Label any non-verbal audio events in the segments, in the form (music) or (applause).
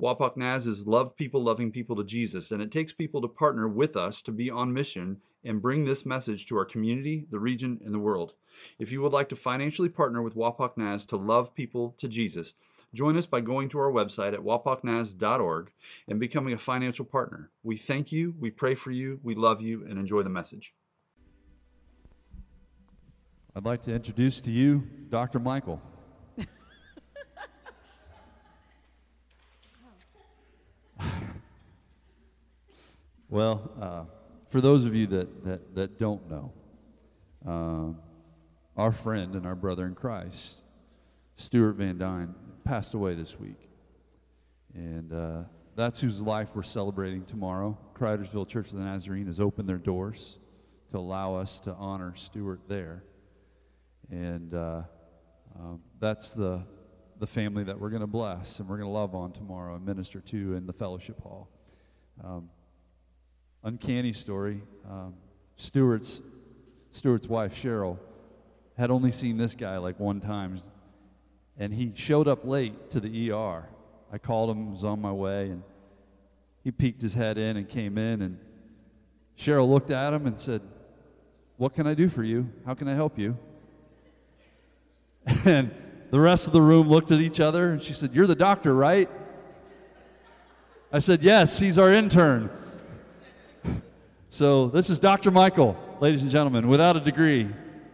Wapak Naz is love people loving people to Jesus, and it takes people to partner with us to be on mission and bring this message to our community, the region, and the world. If you would like to financially partner with Wapak Naz to love people to Jesus, join us by going to our website at wapaknaz.org and becoming a financial partner. We thank you, we pray for you, we love you, and enjoy the message. I'd like to introduce to you Dr. Michael. Well, uh, for those of you that, that, that don't know, uh, our friend and our brother in Christ, Stuart Van Dyne, passed away this week. And uh, that's whose life we're celebrating tomorrow. Cridersville Church of the Nazarene has opened their doors to allow us to honor Stuart there. And uh, um, that's the, the family that we're going to bless and we're going to love on tomorrow and minister to in the fellowship hall. Um, uncanny story. Um, Stuart's Stuart's wife Cheryl had only seen this guy like one time, and he showed up late to the ER. I called him, was on my way, and he peeked his head in and came in, and Cheryl looked at him and said, "What can I do for you? How can I help you?" (laughs) And the rest of the room looked at each other, and she said, "You're the doctor, right?" I said, "Yes, he's our intern." So this is Dr. Michael, ladies and gentlemen, without a degree.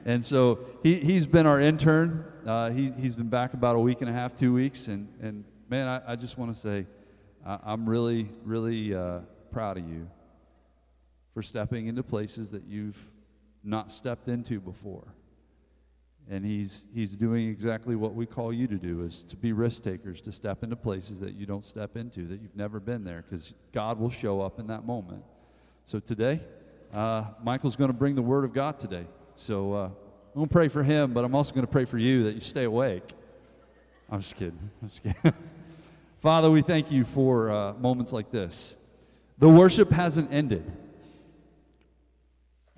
And so he, he's been our intern. Uh, he, he's been back about a week and a half, two weeks. And, and man, I, I just want to say I, am really, really uh, proud of you for stepping into places that you've not stepped into before. And he's, he's doing exactly what we call you to do is to be risk takers, to step into places that you don't step into, that you've never been there, because God will show up in that moment. So today, uh, Michael's going to bring the Word of God today. So uh, I'm going to pray for him, but I'm also going to pray for you that you stay awake. I'm just kidding. I'm just kidding. (laughs) Father, we thank you for uh, moments like this. The worship hasn't ended,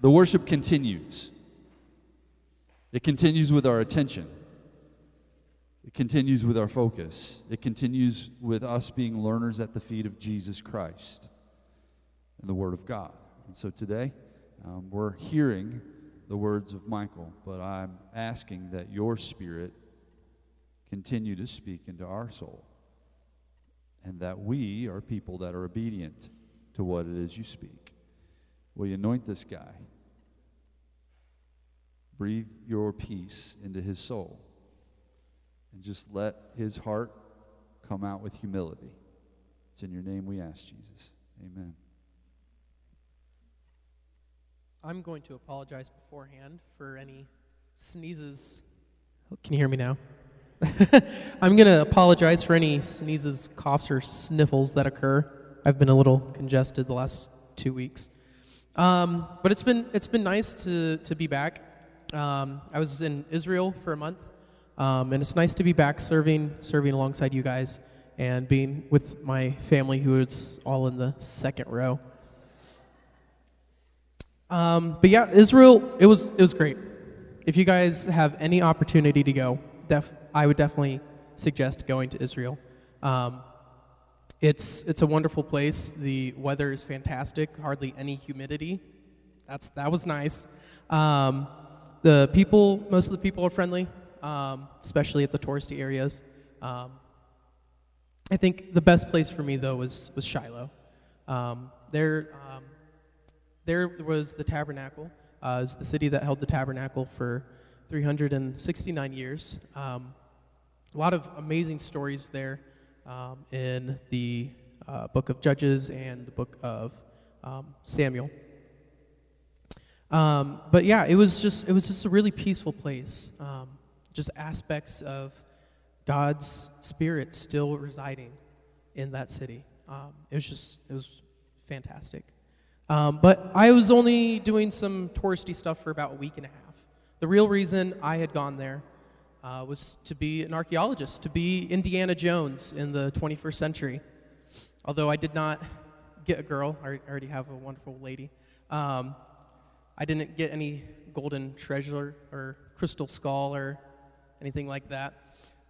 the worship continues. It continues with our attention. It continues with our focus. It continues with us being learners at the feet of Jesus Christ and the Word of God. And so today, um, we're hearing the words of Michael, but I'm asking that your Spirit continue to speak into our soul and that we are people that are obedient to what it is you speak. Will you anoint this guy? Breathe your peace into his soul and just let his heart come out with humility. It's in your name we ask, Jesus. Amen. I'm going to apologize beforehand for any sneezes. Can you hear me now? (laughs) I'm going to apologize for any sneezes, coughs, or sniffles that occur. I've been a little congested the last two weeks. Um, but it's been, it's been nice to, to be back. Um, I was in Israel for a month, um, and it's nice to be back serving, serving alongside you guys and being with my family who is all in the second row. Um, but yeah, Israel, it was it was great. If you guys have any opportunity to go, def- I would definitely suggest going to Israel. Um, it's it's a wonderful place. The weather is fantastic. Hardly any humidity. That's that was nice. Um, the people, most of the people are friendly, um, especially at the touristy areas. Um, I think the best place for me though was was Shiloh. Um, there there was the tabernacle. Uh, the city that held the tabernacle for 369 years. Um, a lot of amazing stories there um, in the uh, book of Judges and the book of um, Samuel. Um, but yeah, it was just it was just a really peaceful place. Um, just aspects of God's spirit still residing in that city. Um, it was just it was fantastic. Um, but I was only doing some touristy stuff for about a week and a half. The real reason I had gone there uh, was to be an archaeologist, to be Indiana Jones in the 21st century. Although I did not get a girl, I already have a wonderful lady. Um, I didn't get any golden treasure or crystal skull or anything like that.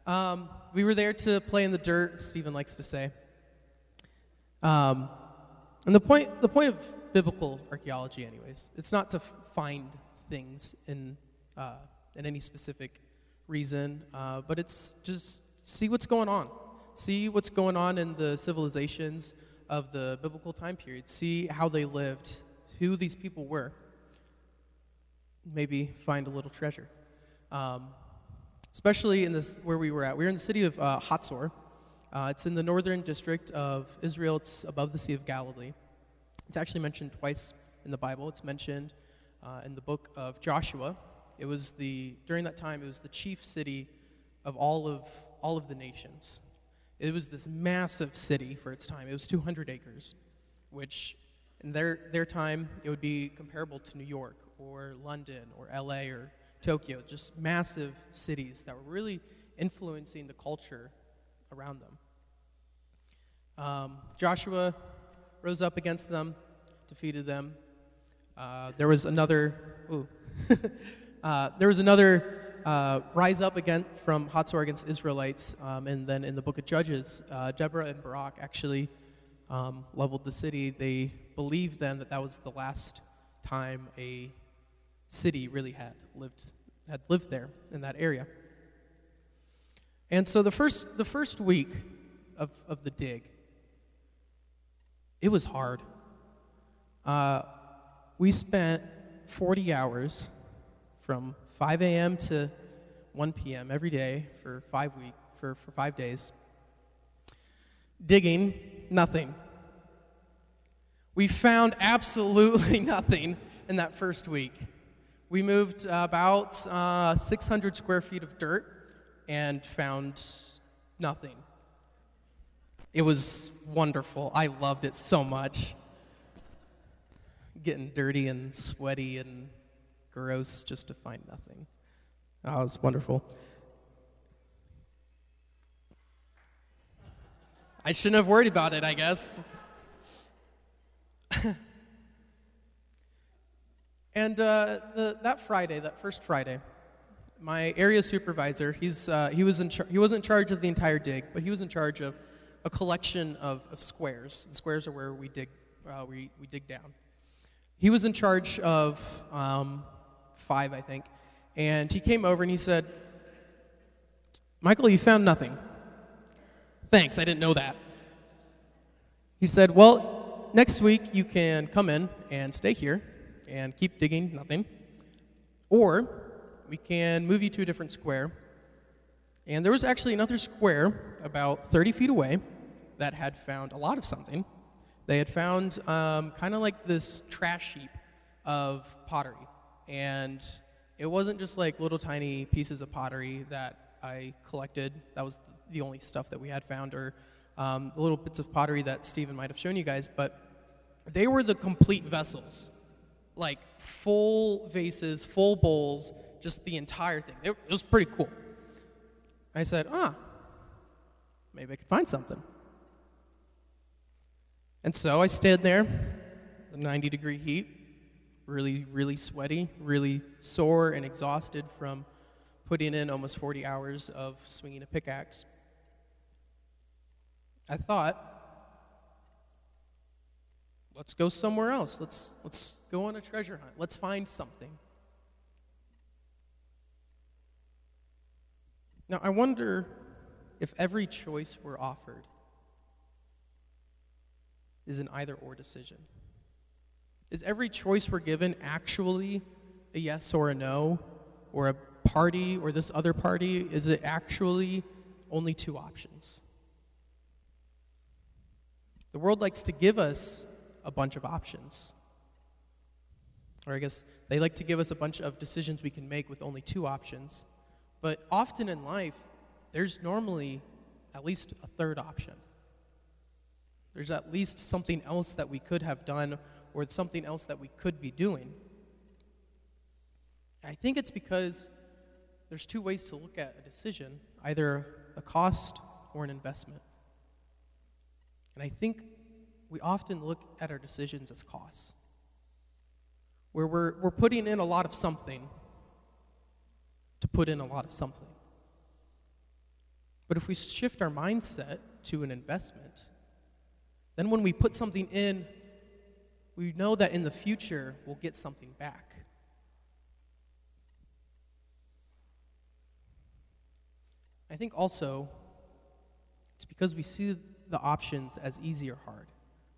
Um, we were there to play in the dirt, Stephen likes to say. Um, and the point, the point of biblical archaeology, anyways, it's not to find things in, uh, in any specific reason, uh, but it's just see what's going on. See what's going on in the civilizations of the biblical time period. See how they lived, who these people were. Maybe find a little treasure. Um, especially in this where we were at. We were in the city of uh, Hatzor. Uh, it's in the northern district of Israel. It's above the Sea of Galilee. It's actually mentioned twice in the Bible. It's mentioned uh, in the book of Joshua. It was the during that time. It was the chief city of all of all of the nations. It was this massive city for its time. It was 200 acres, which in their their time it would be comparable to New York or London or L.A. or Tokyo. Just massive cities that were really influencing the culture around them. Um, Joshua rose up against them, defeated them. Uh, there was another, (laughs) uh, there was another uh, rise up again from Hatzor against Israelites, um, and then in the book of Judges, uh, Deborah and Barak actually um, leveled the city. They believed then that that was the last time a city really had lived had lived there in that area. And so the first, the first week of, of the dig, it was hard. Uh, we spent 40 hours from 5 a.m. to 1 p.m. every day for five week for, for five days. Digging, nothing. We found absolutely (laughs) nothing in that first week. We moved about uh, 600 square feet of dirt and found nothing. It was wonderful. I loved it so much. Getting dirty and sweaty and gross just to find nothing. That was wonderful. I shouldn't have worried about it, I guess. (laughs) and uh, the, that Friday, that first Friday, my area supervisor, he's, uh, he, was in char- he wasn't in charge of the entire dig, but he was in charge of a collection of, of squares. The squares are where we dig, uh, we, we dig down. He was in charge of um, five, I think, and he came over and he said, Michael, you found nothing. Thanks, I didn't know that. He said, Well, next week you can come in and stay here and keep digging, nothing. Or we can move you to a different square. And there was actually another square about 30 feet away that had found a lot of something. They had found um, kind of like this trash heap of pottery. And it wasn't just like little tiny pieces of pottery that I collected. That was the only stuff that we had found, or um, the little bits of pottery that Stephen might have shown you guys. But they were the complete vessels like full vases, full bowls just the entire thing. It, it was pretty cool. I said, ah, maybe I could find something. And so I stayed there, the 90 degree heat, really, really sweaty, really sore and exhausted from putting in almost 40 hours of swinging a pickaxe. I thought, let's go somewhere else. Let's, let's go on a treasure hunt. Let's find something. Now, I wonder if every choice we're offered is an either or decision. Is every choice we're given actually a yes or a no, or a party or this other party? Is it actually only two options? The world likes to give us a bunch of options. Or I guess they like to give us a bunch of decisions we can make with only two options. But often in life, there's normally at least a third option. There's at least something else that we could have done or something else that we could be doing. I think it's because there's two ways to look at a decision either a cost or an investment. And I think we often look at our decisions as costs, where we're, we're putting in a lot of something to put in a lot of something. But if we shift our mindset to an investment, then when we put something in, we know that in the future we'll get something back. I think also it's because we see the options as easy or hard.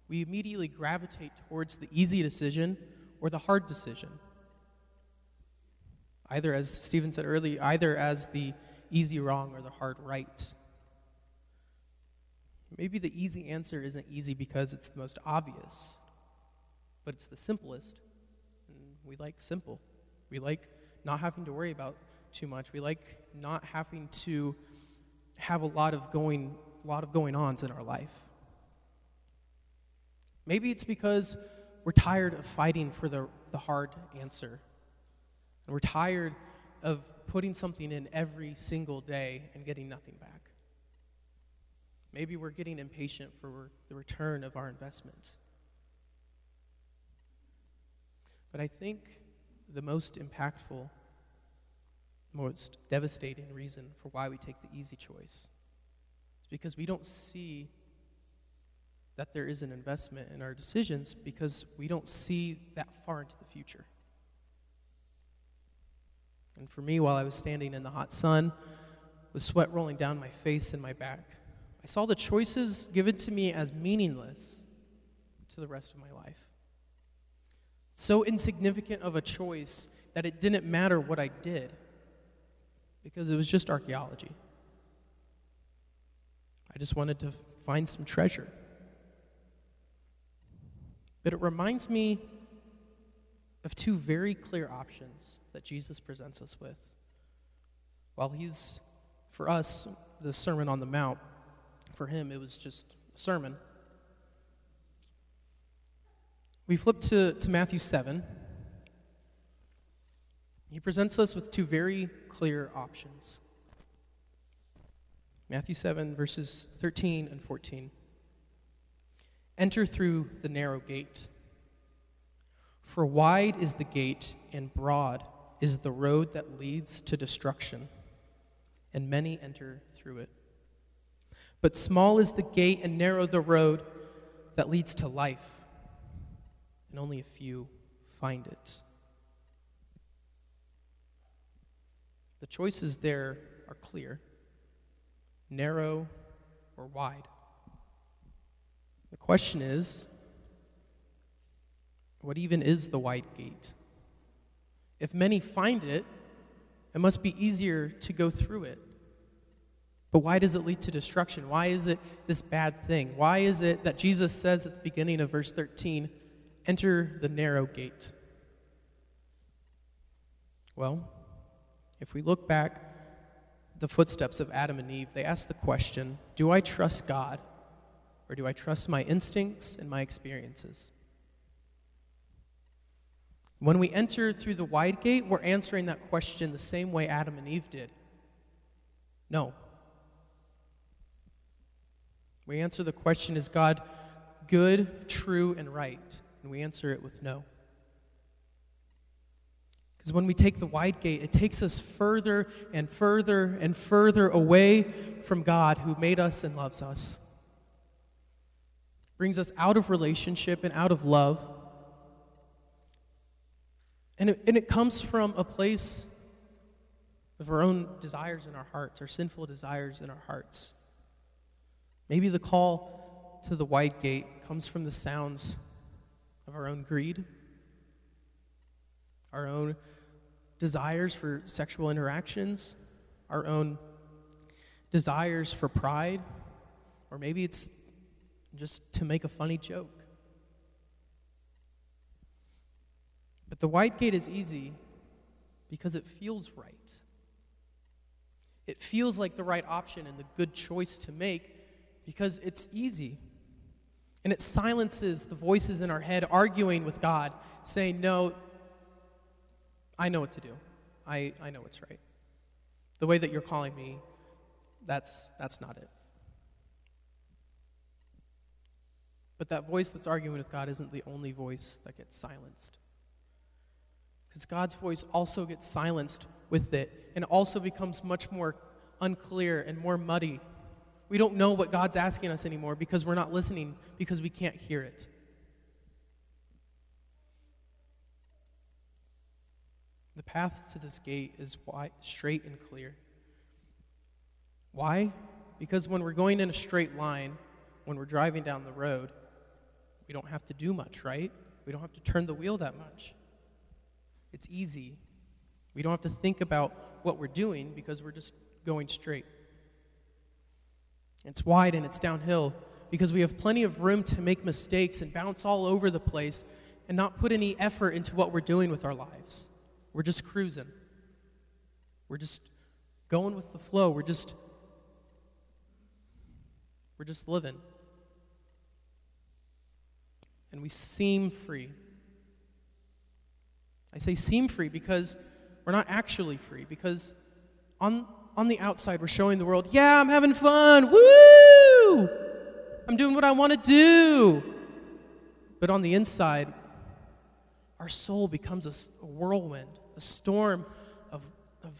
We immediately gravitate towards the easy decision or the hard decision. Either, as Stephen said earlier, either as the easy wrong or the hard right. Maybe the easy answer isn't easy because it's the most obvious, but it's the simplest. And we like simple. We like not having to worry about too much. We like not having to have a lot of going, lot of going ons in our life. Maybe it's because we're tired of fighting for the, the hard answer. We're tired of putting something in every single day and getting nothing back. Maybe we're getting impatient for the return of our investment. But I think the most impactful, most devastating reason for why we take the easy choice is because we don't see that there is an investment in our decisions because we don't see that far into the future. And for me, while I was standing in the hot sun, with sweat rolling down my face and my back, I saw the choices given to me as meaningless to the rest of my life. So insignificant of a choice that it didn't matter what I did because it was just archaeology. I just wanted to find some treasure. But it reminds me of two very clear options that Jesus presents us with. While he's, for us, the Sermon on the Mount, for him, it was just a sermon. We flip to, to Matthew 7. He presents us with two very clear options. Matthew 7, verses 13 and 14. Enter through the narrow gate. For wide is the gate, and broad is the road that leads to destruction, and many enter through it. But small is the gate, and narrow the road that leads to life, and only a few find it. The choices there are clear narrow or wide. The question is what even is the wide gate? If many find it, it must be easier to go through it. But why does it lead to destruction? Why is it this bad thing? Why is it that Jesus says at the beginning of verse 13, enter the narrow gate? Well, if we look back the footsteps of Adam and Eve, they asked the question, do I trust God or do I trust my instincts and my experiences? When we enter through the wide gate, we're answering that question the same way Adam and Eve did. No. We answer the question Is God good, true, and right? And we answer it with no. Because when we take the wide gate, it takes us further and further and further away from God who made us and loves us. Brings us out of relationship and out of love and it, and it comes from a place of our own desires in our hearts, our sinful desires in our hearts. Maybe the call to the wide gate comes from the sounds of our own greed, our own desires for sexual interactions, our own desires for pride, or maybe it's just to make a funny joke. But the wide gate is easy because it feels right. It feels like the right option and the good choice to make because it's easy. And it silences the voices in our head arguing with God, saying, No, I know what to do. I, I know what's right. The way that you're calling me, that's, that's not it. But that voice that's arguing with God isn't the only voice that gets silenced. Because God's voice also gets silenced with it and also becomes much more unclear and more muddy. We don't know what God's asking us anymore because we're not listening because we can't hear it. The path to this gate is wide, straight and clear. Why? Because when we're going in a straight line, when we're driving down the road, we don't have to do much, right? We don't have to turn the wheel that much. It's easy. We don't have to think about what we're doing because we're just going straight. It's wide and it's downhill because we have plenty of room to make mistakes and bounce all over the place and not put any effort into what we're doing with our lives. We're just cruising. We're just going with the flow. We're just we're just living. And we seem free. I say seem free because we're not actually free because on on the outside we're showing the world, yeah, I'm having fun. Woo! I'm doing what I want to do. But on the inside, our soul becomes a, a whirlwind, a storm of, of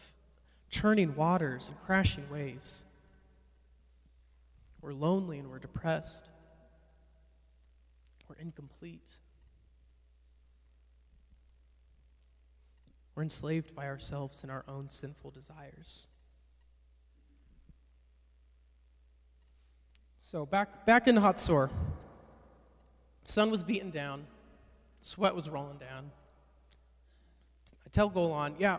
churning waters and crashing waves. We're lonely and we're depressed. We're incomplete. We're enslaved by ourselves and our own sinful desires. So back back in Hatzor, sun was beating down, sweat was rolling down. I tell Golan, yeah,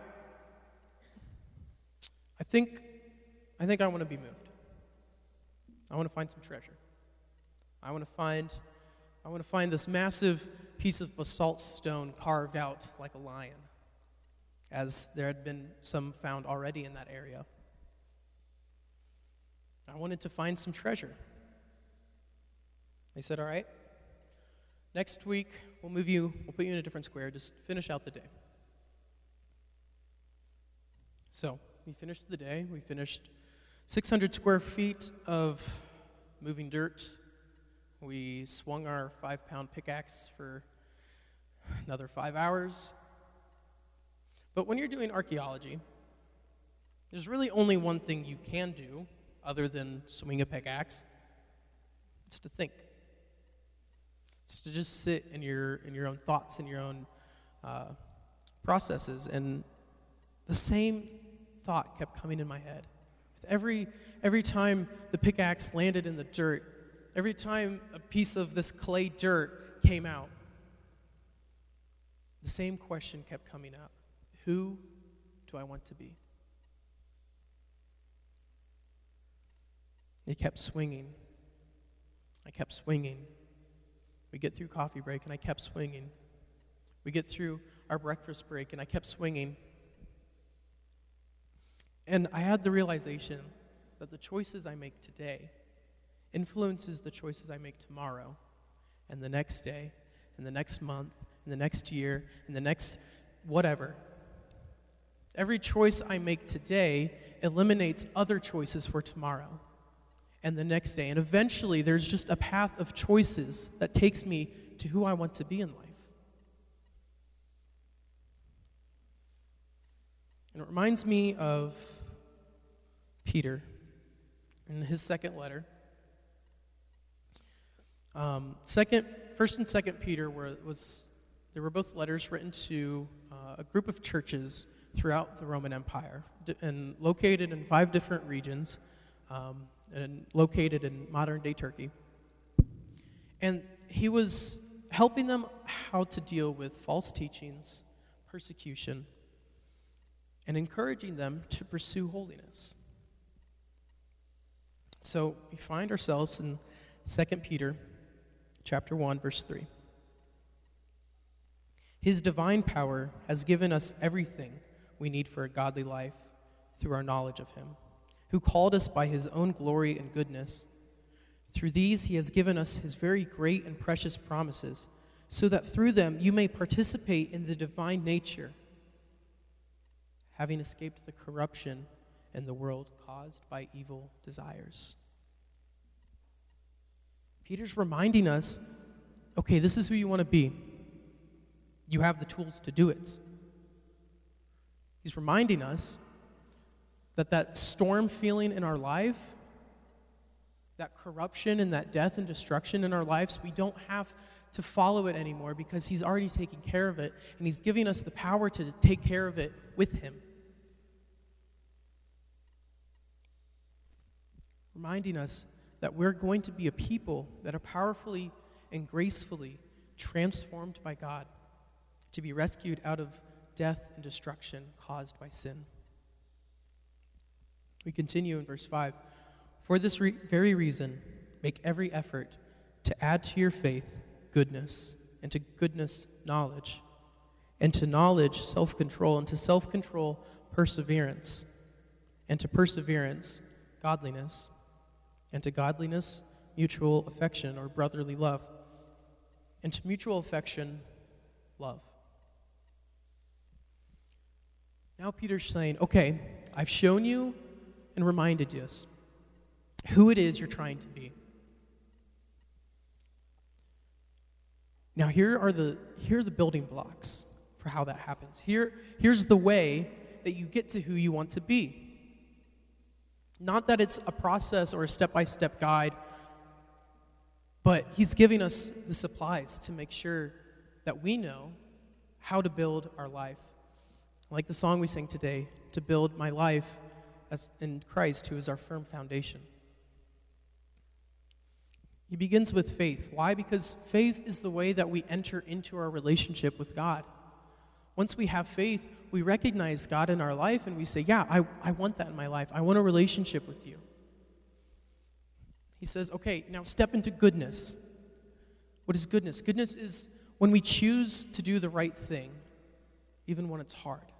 I think I think I want to be moved. I want to find some treasure. I want to find I want to find this massive piece of basalt stone carved out like a lion, as there had been some found already in that area. I wanted to find some treasure. They said, All right, next week we'll move you, we'll put you in a different square. Just finish out the day. So we finished the day. We finished 600 square feet of moving dirt. We swung our five pound pickaxe for another five hours. But when you're doing archaeology, there's really only one thing you can do other than swing a pickaxe it's to think. It's to just sit in your in your own thoughts and your own uh, processes. And the same thought kept coming in my head. With every every time the pickaxe landed in the dirt, every time a piece of this clay dirt came out, the same question kept coming up: Who do I want to be? It kept swinging. I kept swinging. We get through coffee break, and I kept swinging. We get through our breakfast break, and I kept swinging. And I had the realization that the choices I make today influences the choices I make tomorrow, and the next day, and the next month, and the next year, and the next whatever. Every choice I make today eliminates other choices for tomorrow and the next day. And eventually, there's just a path of choices that takes me to who I want to be in life. And it reminds me of Peter in his second letter. Um, second, first and second Peter were, was they were both letters written to uh, a group of churches throughout the Roman Empire and located in five different regions. Um, and located in modern day Turkey. And he was helping them how to deal with false teachings, persecution, and encouraging them to pursue holiness. So we find ourselves in 2 Peter chapter 1 verse 3. His divine power has given us everything we need for a godly life through our knowledge of him who called us by his own glory and goodness Through these, he has given us his very great and precious promises, so that through them you may participate in the divine nature, having escaped the corruption in the world caused by evil desires. Peter's reminding us okay, this is who you want to be. You have the tools to do it. He's reminding us that that storm feeling in our life, that corruption and that death and destruction in our lives, we don't have to follow it anymore because He's already taken care of it and He's giving us the power to take care of it with Him. Reminding us that we're going to be a people that are powerfully and gracefully transformed by God to be rescued out of death and destruction caused by sin. We continue in verse 5 For this re- very reason, make every effort to add to your faith goodness, and to goodness, knowledge, and to knowledge, self control, and to self control, perseverance, and to perseverance, godliness and to godliness, mutual affection or brotherly love, and to mutual affection, love. Now Peter's saying, okay, I've shown you and reminded you who it is you're trying to be. Now here are the here are the building blocks for how that happens. Here, here's the way that you get to who you want to be. Not that it's a process or a step by step guide, but He's giving us the supplies to make sure that we know how to build our life. Like the song we sing today, to build my life as in Christ, who is our firm foundation. He begins with faith. Why? Because faith is the way that we enter into our relationship with God. Once we have faith, we recognize God in our life and we say, Yeah, I, I want that in my life. I want a relationship with you. He says, Okay, now step into goodness. What is goodness? Goodness is when we choose to do the right thing, even when it's hard.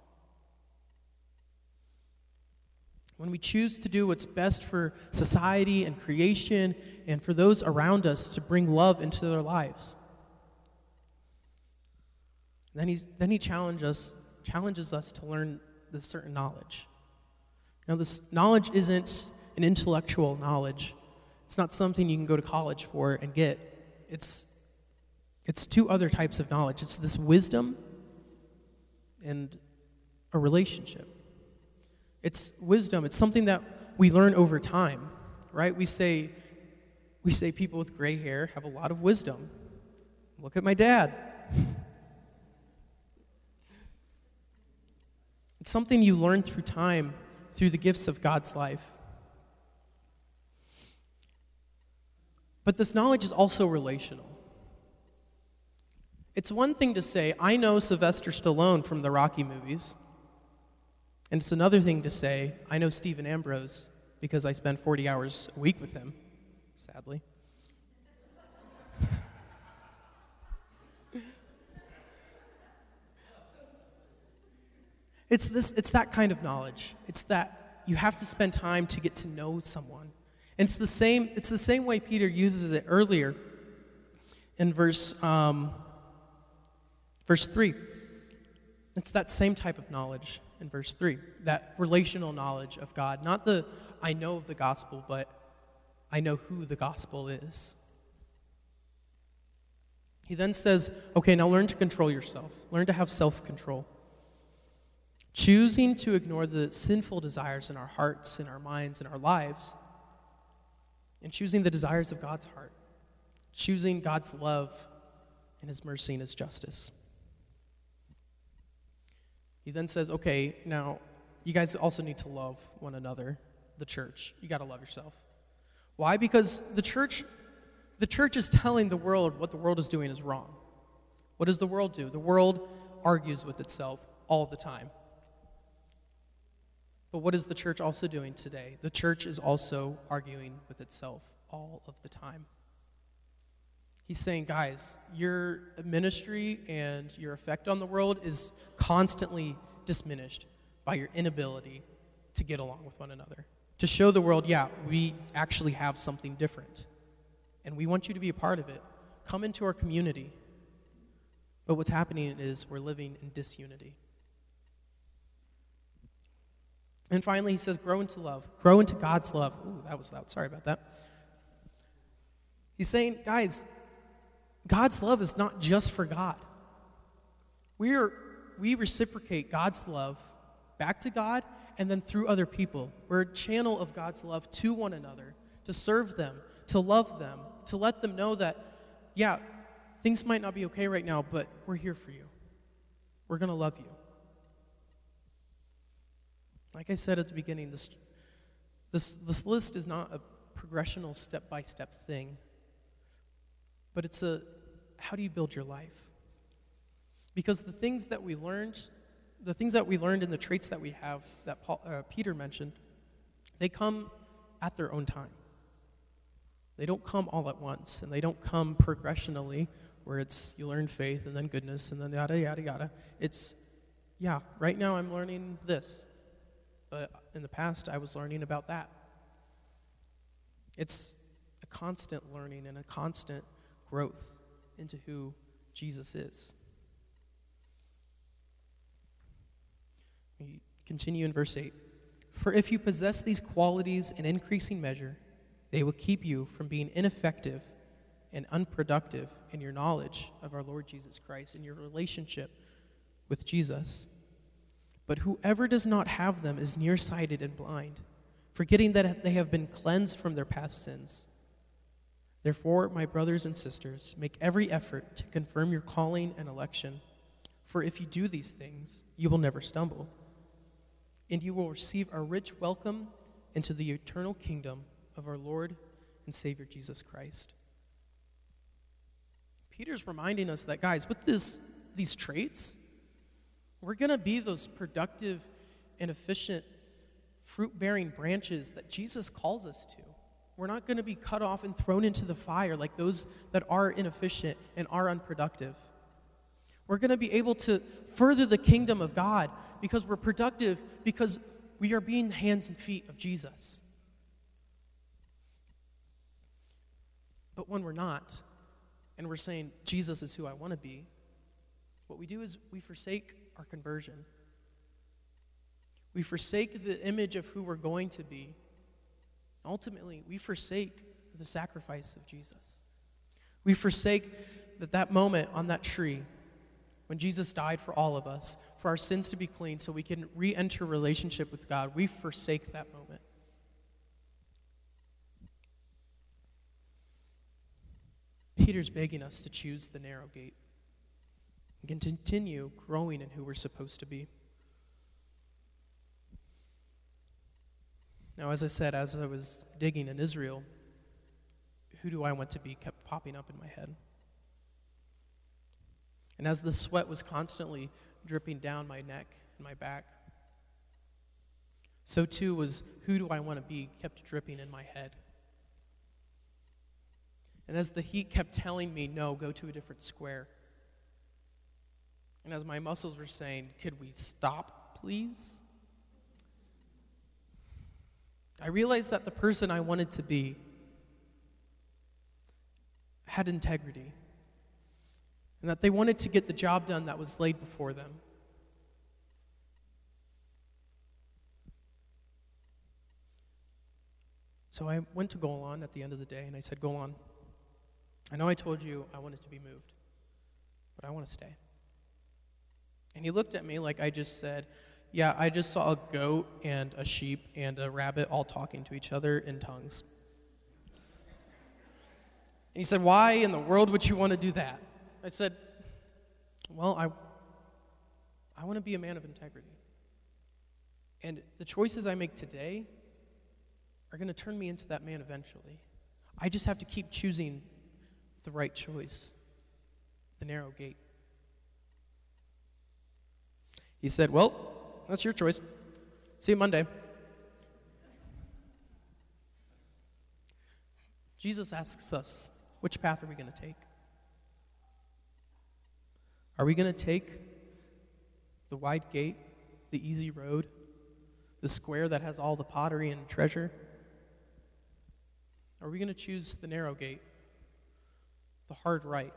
When we choose to do what's best for society and creation and for those around us to bring love into their lives. Then, he's, then he challenges us, challenges us to learn this certain knowledge. Now, this knowledge isn't an intellectual knowledge. It's not something you can go to college for and get. It's, it's two other types of knowledge it's this wisdom and a relationship. It's wisdom, it's something that we learn over time, right? We say, we say people with gray hair have a lot of wisdom. Look at my dad. It's something you learn through time, through the gifts of God's life. But this knowledge is also relational. It's one thing to say, I know Sylvester Stallone from the Rocky movies. And it's another thing to say, I know Stephen Ambrose because I spend 40 hours a week with him, sadly. (laughs) It's, this, it's that kind of knowledge. It's that you have to spend time to get to know someone. And it's the same, it's the same way Peter uses it earlier in verse, um, verse 3. It's that same type of knowledge in verse 3, that relational knowledge of God. Not the I know of the gospel, but I know who the gospel is. He then says, okay, now learn to control yourself, learn to have self control. Choosing to ignore the sinful desires in our hearts, in our minds, in our lives, and choosing the desires of God's heart. Choosing God's love and His mercy and His justice. He then says, okay, now you guys also need to love one another, the church. You got to love yourself. Why? Because the church the church is telling the world what the world is doing is wrong. What does the world do? The world argues with itself all the time. But what is the church also doing today? The church is also arguing with itself all of the time. He's saying, guys, your ministry and your effect on the world is constantly diminished by your inability to get along with one another. To show the world, yeah, we actually have something different. and we want you to be a part of it. Come into our community. But what's happening is we're living in disunity. And finally, he says, grow into love. Grow into God's love. Ooh, that was loud. Sorry about that. He's saying, guys, God's love is not just for God. We, are, we reciprocate God's love back to God and then through other people. We're a channel of God's love to one another, to serve them, to love them, to let them know that, yeah, things might not be okay right now, but we're here for you. We're going to love you. Like I said at the beginning, this, this, this list is not a progressional step by step thing, but it's a how do you build your life? Because the things that we learned, the things that we learned and the traits that we have that Paul, uh, Peter mentioned, they come at their own time. They don't come all at once, and they don't come progressionally, where it's you learn faith and then goodness and then yada, yada, yada. It's, yeah, right now I'm learning this, but in the past I was learning about that. It's a constant learning and a constant growth into who Jesus is. We continue in verse 8. For if you possess these qualities in increasing measure, they will keep you from being ineffective and unproductive in your knowledge of our Lord Jesus Christ, in your relationship with Jesus. But whoever does not have them is nearsighted and blind, forgetting that they have been cleansed from their past sins. Therefore, my brothers and sisters, make every effort to confirm your calling and election. For if you do these things, you will never stumble, and you will receive a rich welcome into the eternal kingdom of our Lord and Savior Jesus Christ. Peter's reminding us that, guys, with this, these traits, we're going to be those productive and efficient fruit bearing branches that Jesus calls us to. We're not going to be cut off and thrown into the fire like those that are inefficient and are unproductive. We're going to be able to further the kingdom of God because we're productive, because we are being the hands and feet of Jesus. But when we're not, and we're saying, Jesus is who I want to be, what we do is we forsake our conversion. We forsake the image of who we're going to be Ultimately, we forsake the sacrifice of Jesus. We forsake that that moment on that tree when Jesus died for all of us, for our sins to be clean so we can re-enter relationship with God. We forsake that moment. Peter's begging us to choose the narrow gate and continue growing in who we're supposed to be. Now, as I said, as I was digging in Israel, who do I want to be kept popping up in my head. And as the sweat was constantly dripping down my neck and my back, so too was who do I want to be kept dripping in my head. And as the heat kept telling me, no, go to a different square. And as my muscles were saying, could we stop, please? I realized that the person I wanted to be had integrity and that they wanted to get the job done that was laid before them. So I went to Golan at the end of the day and I said, Golan, I know I told you I wanted to be moved, but I want to stay. And he looked at me like I just said, yeah, I just saw a goat and a sheep and a rabbit all talking to each other in tongues. And he said, Why in the world would you want to do that? I said, Well, I, I want to be a man of integrity. And the choices I make today are going to turn me into that man eventually. I just have to keep choosing the right choice, the narrow gate. He said, Well, that's your choice. See you Monday. Jesus asks us, which path are we going to take? Are we going to take the wide gate, the easy road, the square that has all the pottery and treasure? Are we going to choose the narrow gate the hard right,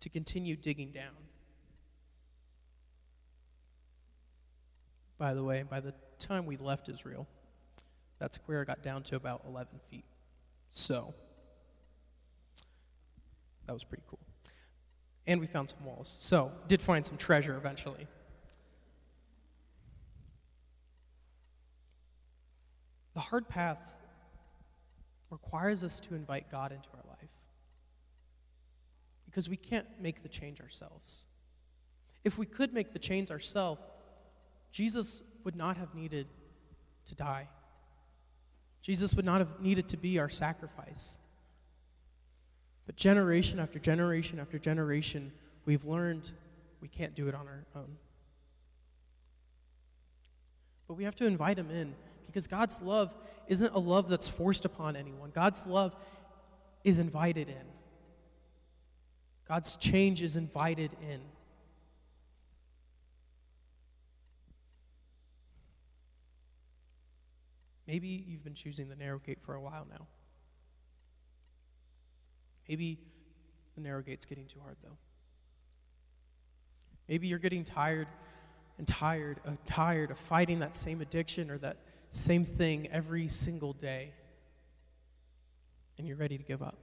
to continue digging down. By the way, by the time we left Israel, that square got down to about 11 feet. So, that was pretty cool. And we found some walls. So, did find some treasure eventually. The hard path requires us to invite God into our life because we can't make the change ourselves. If we could make the change ourselves, Jesus would not have needed to die. Jesus would not have needed to be our sacrifice. But generation after generation after generation, we've learned we can't do it on our own. But we have to invite him in because God's love isn't a love that's forced upon anyone. God's love is invited in. God's change is invited in. Maybe you've been choosing the narrow gate for a while now. Maybe the narrow gate's getting too hard, though. Maybe you're getting tired and tired, uh, tired of fighting that same addiction or that same thing every single day. And you're ready to give up.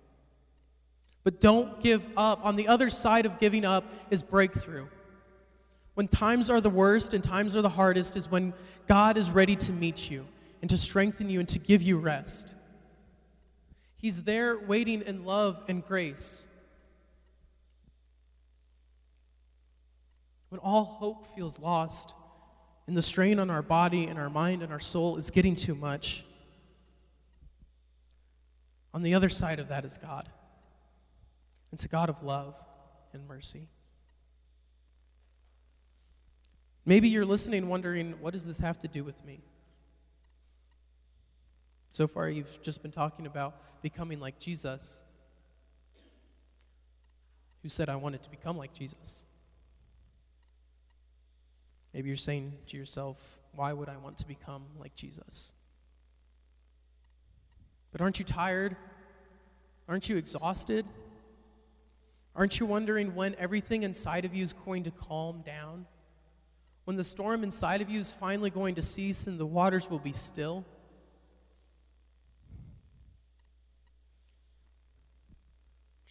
But don't give up. On the other side of giving up is breakthrough. When times are the worst and times are the hardest, is when God is ready to meet you and to strengthen you and to give you rest. He's there waiting in love and grace. When all hope feels lost and the strain on our body and our mind and our soul is getting too much, on the other side of that is God. It's a God of love and mercy. Maybe you're listening wondering, what does this have to do with me? So far, you've just been talking about becoming like Jesus, who said, I wanted to become like Jesus. Maybe you're saying to yourself, why would I want to become like Jesus? But aren't you tired? Aren't you exhausted? Aren't you wondering when everything inside of you is going to calm down? When the storm inside of you is finally going to cease and the waters will be still?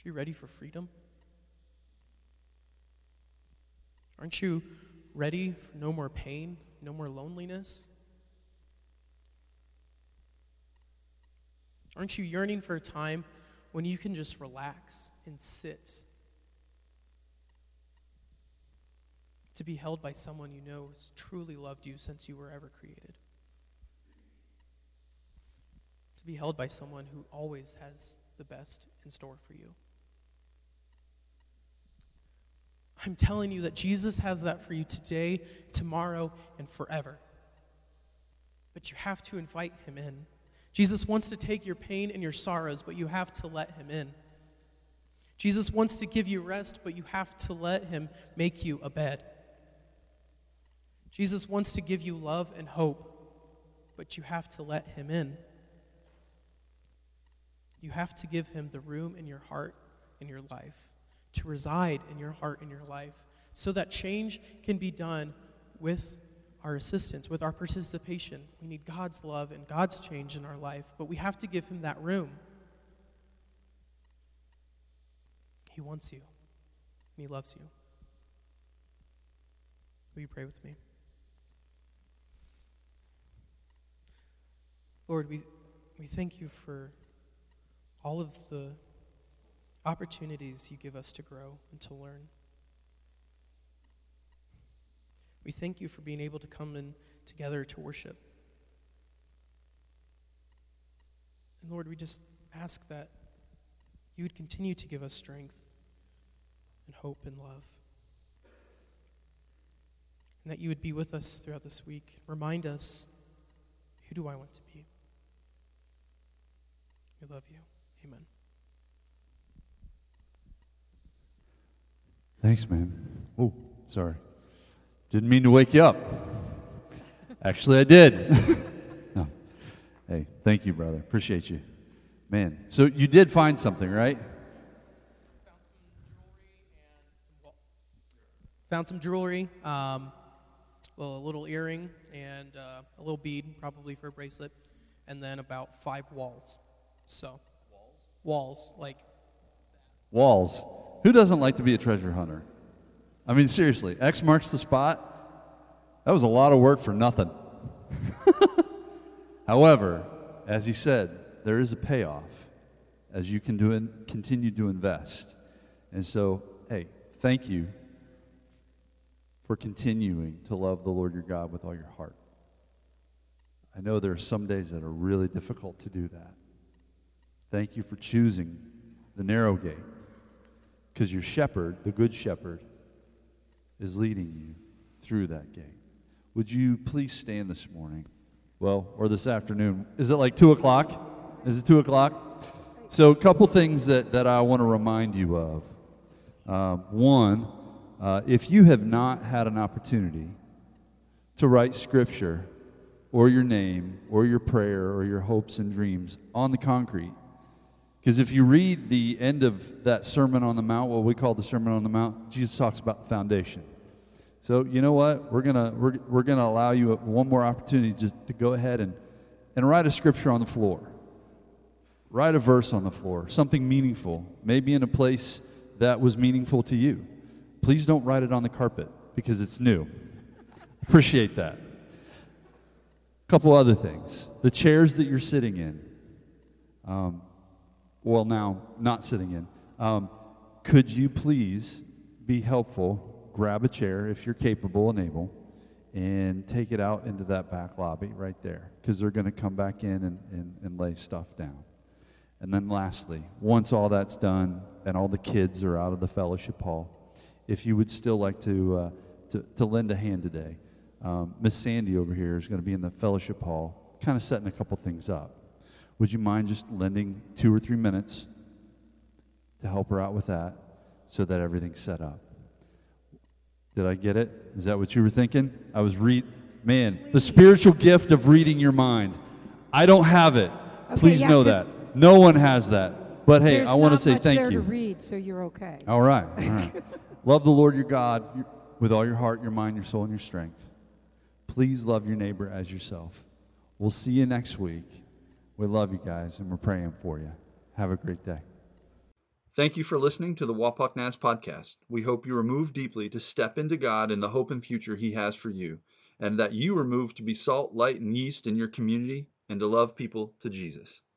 Are you ready for freedom? Aren't you ready for no more pain, no more loneliness? Aren't you yearning for a time when you can just relax and sit? To be held by someone you know has truly loved you since you were ever created. To be held by someone who always has the best in store for you. I'm telling you that Jesus has that for you today, tomorrow, and forever. But you have to invite him in. Jesus wants to take your pain and your sorrows, but you have to let him in. Jesus wants to give you rest, but you have to let him make you a bed. Jesus wants to give you love and hope, but you have to let him in. You have to give him the room in your heart and your life to reside in your heart and your life so that change can be done with our assistance, with our participation. We need God's love and God's change in our life, but we have to give Him that room. He wants you, He loves you. Will you pray with me? Lord, we, we thank you for all of the opportunities you give us to grow and to learn. We thank you for being able to come in together to worship. And Lord, we just ask that you would continue to give us strength and hope and love. And that you would be with us throughout this week. Remind us who do I want to be? We love you. Amen. Thanks, man. Oh, sorry. Didn't mean to wake you up. Actually, I did. (laughs) (laughs) no. Hey, thank you, brother. Appreciate you. Man, so you did find something, right? Found some jewelry, um, well, a little earring and uh, a little bead, probably for a bracelet, and then about five walls. So, walls, walls like walls. Who doesn't like to be a treasure hunter? I mean, seriously, X marks the spot. That was a lot of work for nothing. (laughs) However, as he said, there is a payoff as you can do in, continue to invest. And so, hey, thank you for continuing to love the Lord your God with all your heart. I know there are some days that are really difficult to do that. Thank you for choosing the narrow gate because your shepherd, the good shepherd, is leading you through that gate. Would you please stand this morning? Well, or this afternoon. Is it like 2 o'clock? Is it 2 o'clock? So, a couple things that, that I want to remind you of. Uh, one, uh, if you have not had an opportunity to write scripture or your name or your prayer or your hopes and dreams on the concrete, because if you read the end of that Sermon on the Mount, what we call the Sermon on the Mount, Jesus talks about the foundation. So you know what? We're gonna we're, we're gonna allow you one more opportunity just to go ahead and and write a scripture on the floor. Write a verse on the floor, something meaningful, maybe in a place that was meaningful to you. Please don't write it on the carpet because it's new. Appreciate that. A couple other things. The chairs that you're sitting in. Um, well, now not sitting in. Um, could you please be helpful? Grab a chair if you're capable and able, and take it out into that back lobby right there, because they're going to come back in and, and, and lay stuff down. And then, lastly, once all that's done and all the kids are out of the fellowship hall, if you would still like to, uh, to, to lend a hand today, um, Miss Sandy over here is going to be in the fellowship hall, kind of setting a couple things up. Would you mind just lending two or three minutes to help her out with that so that everything's set up? Did I get it? Is that what you were thinking? I was read man, the spiritual gift of reading your mind. I don't have it. Okay, Please yeah, know that. No one has that. But hey, I want to say thank there you. to read, so you're okay. All right. All right. (laughs) love the Lord your God with all your heart, your mind, your soul, and your strength. Please love your neighbor as yourself. We'll see you next week. We love you guys, and we're praying for you. Have a great day. Thank you for listening to the Wapak Nas podcast. We hope you are moved deeply to step into God and the hope and future He has for you, and that you are moved to be salt, light, and yeast in your community and to love people to Jesus.